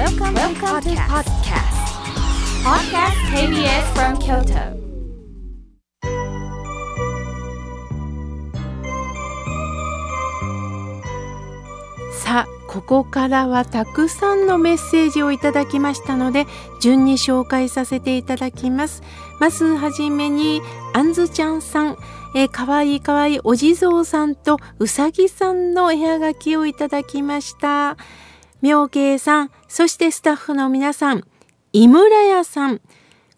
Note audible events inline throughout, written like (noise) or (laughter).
Welcome, Welcome to podcast. Podcast KBS from Kyoto. さあここからはたくさんのメッセージをいただきましたので順に紹介させていただきますまずはじめにあんずちゃんさんえー、かわいいかわいいお地蔵さんとうさぎさんの絵はがきをいただきました妙慶さんそしてスタッフの皆さん井村屋さん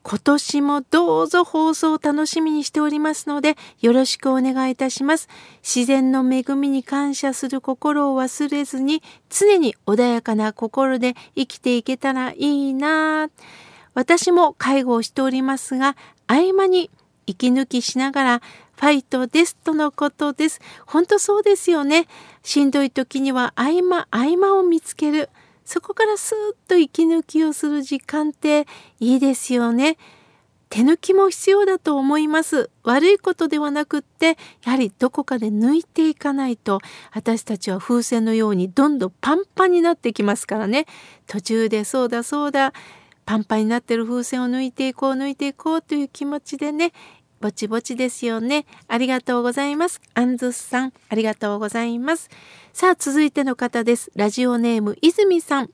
今年もどうぞ放送を楽しみにしておりますので、よろしくお願いいたします。自然の恵みに感謝する心を忘れずに、常に穏やかな心で生きていけたらいいな私も介護をしておりますが、合間に息抜きしながら、ファイトですとのことです。本当そうですよね。しんどい時には合間、合間を見つける。そこからスーッと息抜きをする時間っていいですよね。手抜きも必要だと思います。悪いことではなくって、やはりどこかで抜いていかないと、私たちは風船のようにどんどんパンパンになってきますからね。途中でそうだそうだ、パンパンになってる風船を抜いていこう抜いていこうという気持ちでね、ぼちぼちですよね。ありがとうございます。アンズスさん、ありがとうございます。さあ、続いての方です。ラジオネーム、泉さん。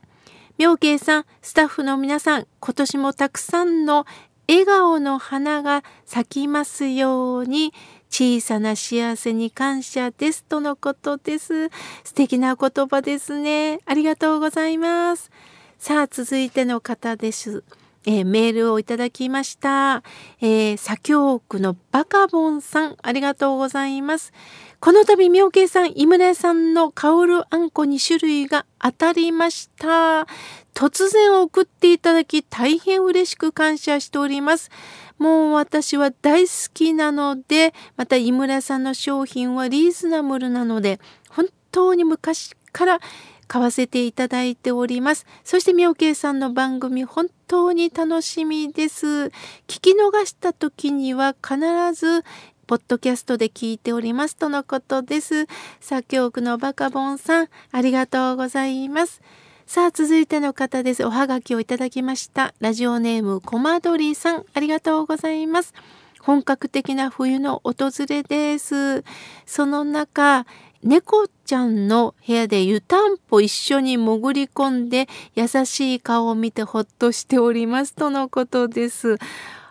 妙慶さん、スタッフの皆さん、今年もたくさんの笑顔の花が咲きますように、小さな幸せに感謝ですとのことです。素敵な言葉ですね。ありがとうございます。さあ、続いての方です。えー、メールをいただきました。えー、左京区のバカボンさん、ありがとうございます。この度、妙慶さん、井村さんの香るあんこ2種類が当たりました。突然送っていただき、大変嬉しく感謝しております。もう私は大好きなので、また井村さんの商品はリーズナブルなので、本当に昔から買わせていただいております。そして妙慶さんの番組本当に楽しみです。聞き逃した時には必ずポッドキャストで聞いておりますとのことです。作曲のバカボンさん、ありがとうございます。さあ、続いての方です。おはがきをいただきました。ラジオネーム、コマドリさん、ありがとうございます。本格的な冬の訪れです。その中、猫ちゃんの部屋で湯たんぽ一緒に潜り込んで優しい顔を見てほっとしておりますとのことです。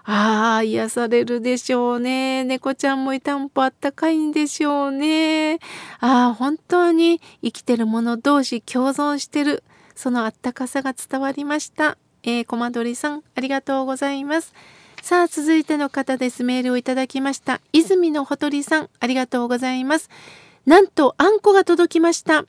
ああ、癒されるでしょうね。猫ちゃんも湯たんぽあったかいんでしょうね。ああ、本当に生きてるもの同士共存してる。そのあったかさが伝わりました。えー、コマドリさん、ありがとうございます。さあ、続いての方です。メールをいただきました。泉のほとりさん、ありがとうございます。なんとあんこが届きました。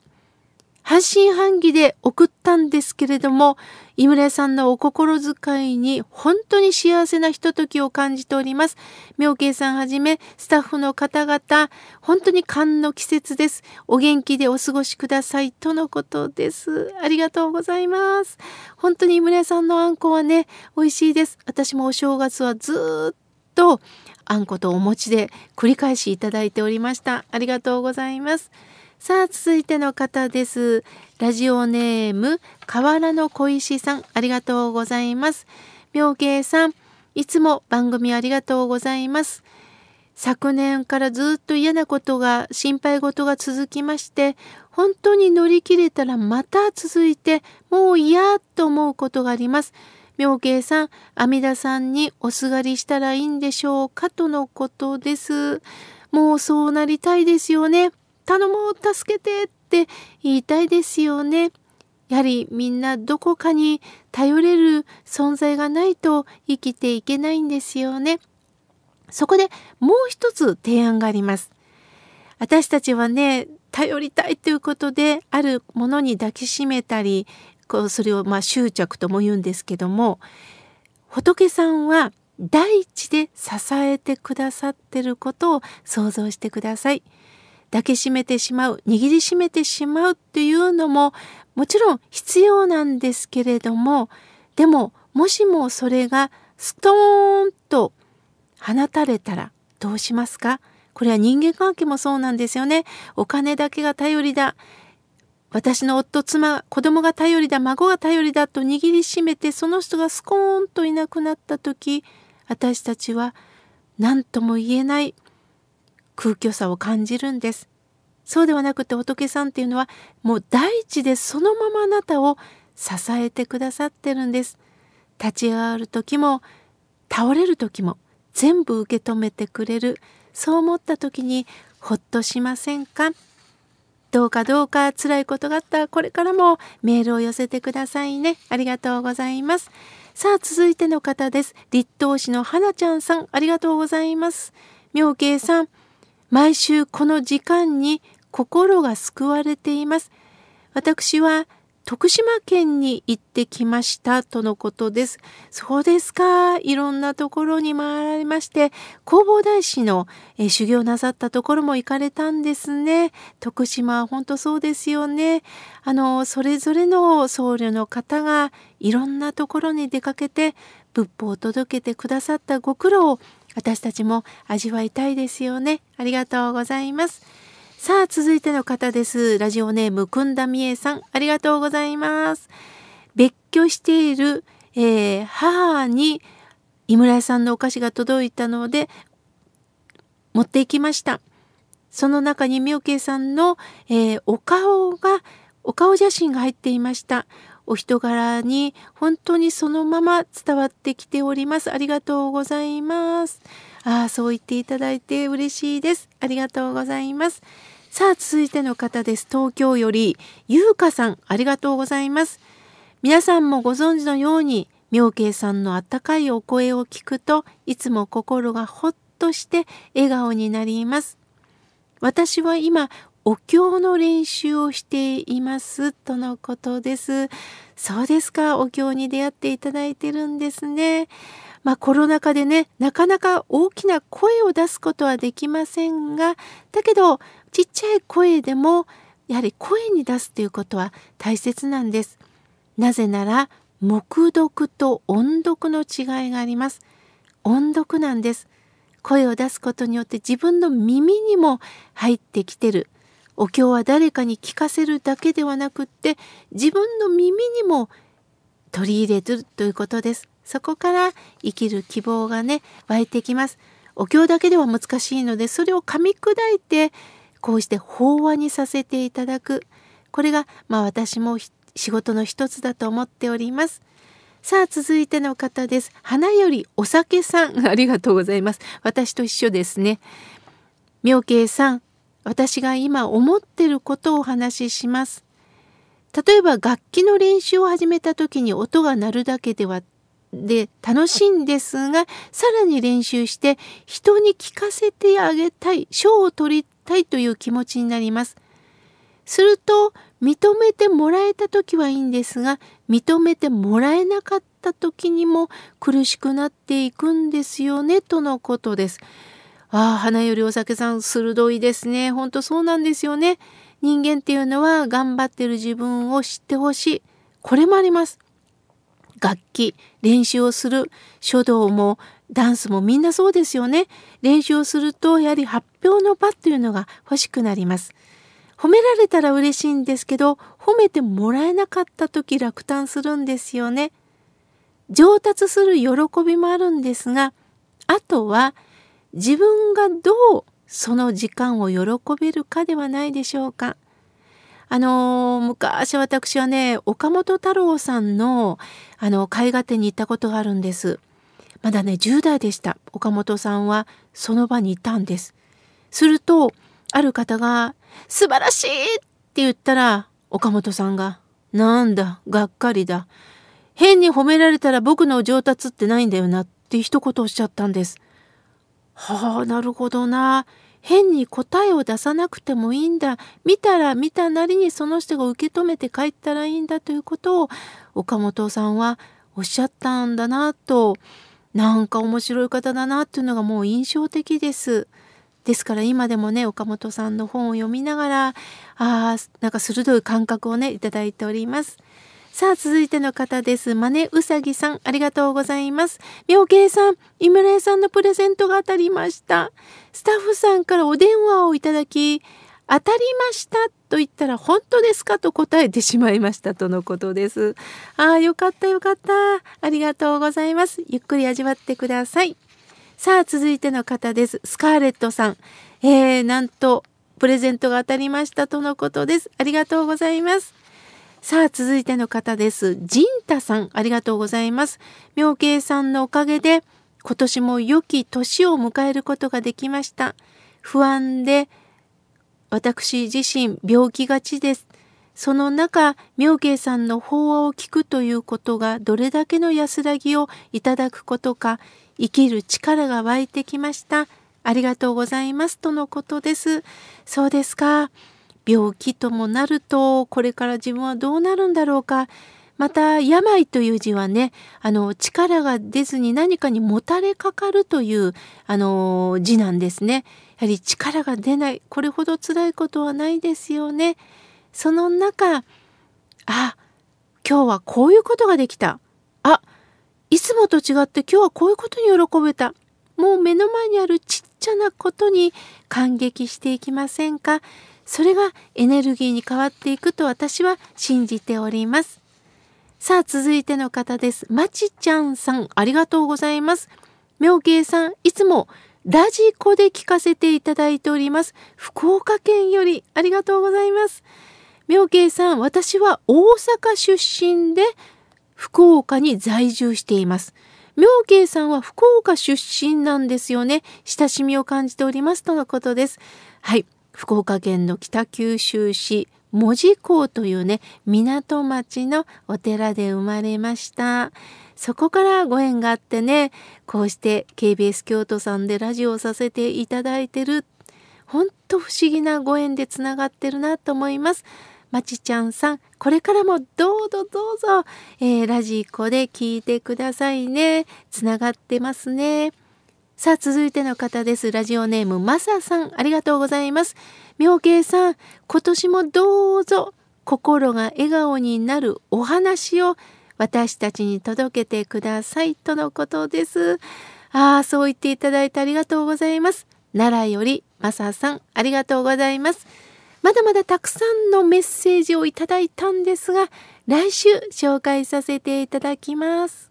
半信半疑で送ったんですけれども、井村さんのお心遣いに本当に幸せなひとときを感じております。妙慶さんはじめスタッフの方々、本当に寒の季節です。お元気でお過ごしくださいとのことです。ありがとうございます。本当に井村さんのあんこはね、美味しいです。私もお正月はずっとあんことお餅で繰り返しいただいておりました。ありがとうございます。さあ、続いての方です。ラジオネーム、河原の小石さん、ありがとうございます。妙慶さん、いつも番組ありがとうございます。昨年からずっと嫌なことが、心配事が続きまして、本当に乗り切れたらまた続いて、もう嫌と思うことがあります。妙慶さん、阿弥陀さんにおすがりしたらいいんでしょうかとのことです。もうそうなりたいですよね。頼もう、助けてって言いたいですよね。やはりみんなどこかに頼れる存在がないと生きていけないんですよね。そこでもう一つ提案があります。私たちはね、頼りたいということであるものに抱きしめたりこうそれをまあ執着とも言うんですけども仏さんは大地で支えてくださってることを想像してください。抱きしめてしまう握りしめてしまうっていうのももちろん必要なんですけれどもでももしもそれがストーンと放たれたらどうしますか？これは人間関係もそうなんですよね。お金だけが頼りだ。私の夫、妻、子供が頼りだ、孫が頼りだと握りしめてその人がスコーンといなくなった時、私たちは何とも言えない空虚さを感じるんです。そうではなくて仏さんっていうのはもう大地でそのままあなたを支えてくださってるんです。立ち上がる時も倒れる時も全部受け止めてくれるそう思った時にほっとしませんか？どうかどうか辛いことがあったらこれからもメールを寄せてくださいね。ありがとうございます。さあ続いての方です。立東市の花ちゃんさんありがとうございます。妙慶さん毎週この時間に心が救われています。私は徳島県に行ってきましたとのことです。そうですか。いろんなところに回られまして、弘法大師の、え修行なさったところも行かれたんですね。徳島は本当そうですよね。あの、それぞれの僧侶の方がいろんなところに出かけて仏法を届けてくださったご苦労を私たちも味わいたいですよね。ありがとうございます。さあ、続いての方です。ラジオネーム、くんだみえさん、ありがとうございます。別居している、えー、母に、井村屋さんのお菓子が届いたので、持っていきました。その中に妙慶さんの、えー、お顔が、お顔写真が入っていました。お人柄に本当にそのまま伝わってきております。ありがとうございます。ああ、そう言っていただいて嬉しいです。ありがとうございます。さあ、続いての方です。東京より、ゆうかさん、ありがとうございます。皆さんもご存知のように、妙慶さんのあったかいお声を聞くと、いつも心がほっとして笑顔になります。私は今、お経の練習をしていますとのことです。そうですか、お経に出会っていただいてるんですね。まあ、コロナ禍でねなかなか大きな声を出すことはできませんがだけどちっちゃい声でもやはり声に出すということは大切なんです。なぜなら黙読と音読の違いがあります。音読なんです。声を出すことによって自分の耳にも入ってきてる。お経は誰かに聞かせるだけではなくって自分の耳にも取り入れるということです。そこから生きる希望がね湧いてきます。お経だけでは難しいのでそれを噛み砕いてこうして法話にさせていただくこれがまあ私も仕事の一つだと思っております。さあ続いての方です。花よりお酒さん (laughs) ありがとうございます。私と一緒ですね。妙慶さん私が今思ってることをお話しします。例えば楽器の練習を始めた時に音が鳴るだけではで楽しいんですがさらに練習して人に聞かせてあげたい賞を取りたいという気持ちになります。すると認めてもらえた時はいいんですが認めてもらえなかった時にも苦しくなっていくんですよねとのことです。ああ花よりお酒さん鋭いですね。ほんとそうなんですよね。人間っていうのは頑張ってる自分を知ってほしい。これもあります。楽器、練習をする、書道もダンスもみんなそうですよね。練習をするとやはり発表の場っていうのが欲しくなります。褒められたら嬉しいんですけど、褒めてもらえなかった時落胆するんですよね。上達する喜びもあるんですが、あとは自分がどうその時間を喜べるかではないでしょうか。あの昔私はね岡本太郎さんのあの絵画展に行ったことがあるんです。まだね10代でした岡本さんはその場にいたんです。するとある方が「素晴らしい!」って言ったら岡本さんが「なんだがっかりだ変に褒められたら僕の上達ってないんだよな」って一言おっしゃったんです。はあなるほどな変に答えを出さなくてもいいんだ見たら見たなりにその人が受け止めて帰ったらいいんだということを岡本さんはおっしゃったんだなとなんか面白い方だなっていうのがもう印象的です。ですから今でもね岡本さんの本を読みながらあなんか鋭い感覚をねいただいております。さあ、続いての方です。マネうさぎさん、ありがとうございます。妙慶さん、井村屋さんのプレゼントが当たりました。スタッフさんからお電話をいただき、当たりましたと言ったら本当ですかと答えてしまいましたとのことです。ああ、よかったよかった。ありがとうございます。ゆっくり味わってください。さあ、続いての方です。スカーレットさん。えー、なんと、プレゼントが当たりましたとのことです。ありがとうございます。さあ、続いての方です。ジンタさん、ありがとうございます。妙慶さんのおかげで、今年も良き年を迎えることができました。不安で、私自身病気がちです。その中、妙慶さんの法話を聞くということがどれだけの安らぎをいただくことか、生きる力が湧いてきました。ありがとうございます。とのことです。そうですか。病気ともなると、これから自分はどうなるんだろうか。また、病という字はね、あの、力が出ずに何かにもたれかかるという、あの、字なんですね。やはり力が出ない。これほど辛いことはないですよね。その中、あ、今日はこういうことができた。あ、いつもと違って今日はこういうことに喜べた。もう目の前にあるちっちゃなことに感激していきませんかそれがエネルギーに変わっていくと私は信じております。さあ、続いての方です。まちちゃんさん、ありがとうございます。妙慶さん、いつもラジコで聞かせていただいております。福岡県よりありがとうございます。妙慶さん、私は大阪出身で福岡に在住しています。妙慶さんは福岡出身なんですよね。親しみを感じておりますとのことです。はい。福岡県の北九州市門司港というね、港町のお寺で生まれました。そこからご縁があってね、こうして KBS 京都さんでラジオをさせていただいてる。ほんと不思議なご縁でつながってるなと思います。まちちゃんさん、これからもどうぞどうぞ、えー、ラジコで聞いてくださいね。つながってますね。さあ、続いての方です。ラジオネーム、まささん、ありがとうございます。妙慶さん、今年もどうぞ、心が笑顔になるお話を私たちに届けてください、とのことです。ああ、そう言っていただいてありがとうございます。奈良より、まささん、ありがとうございます。まだまだたくさんのメッセージをいただいたんですが、来週紹介させていただきます。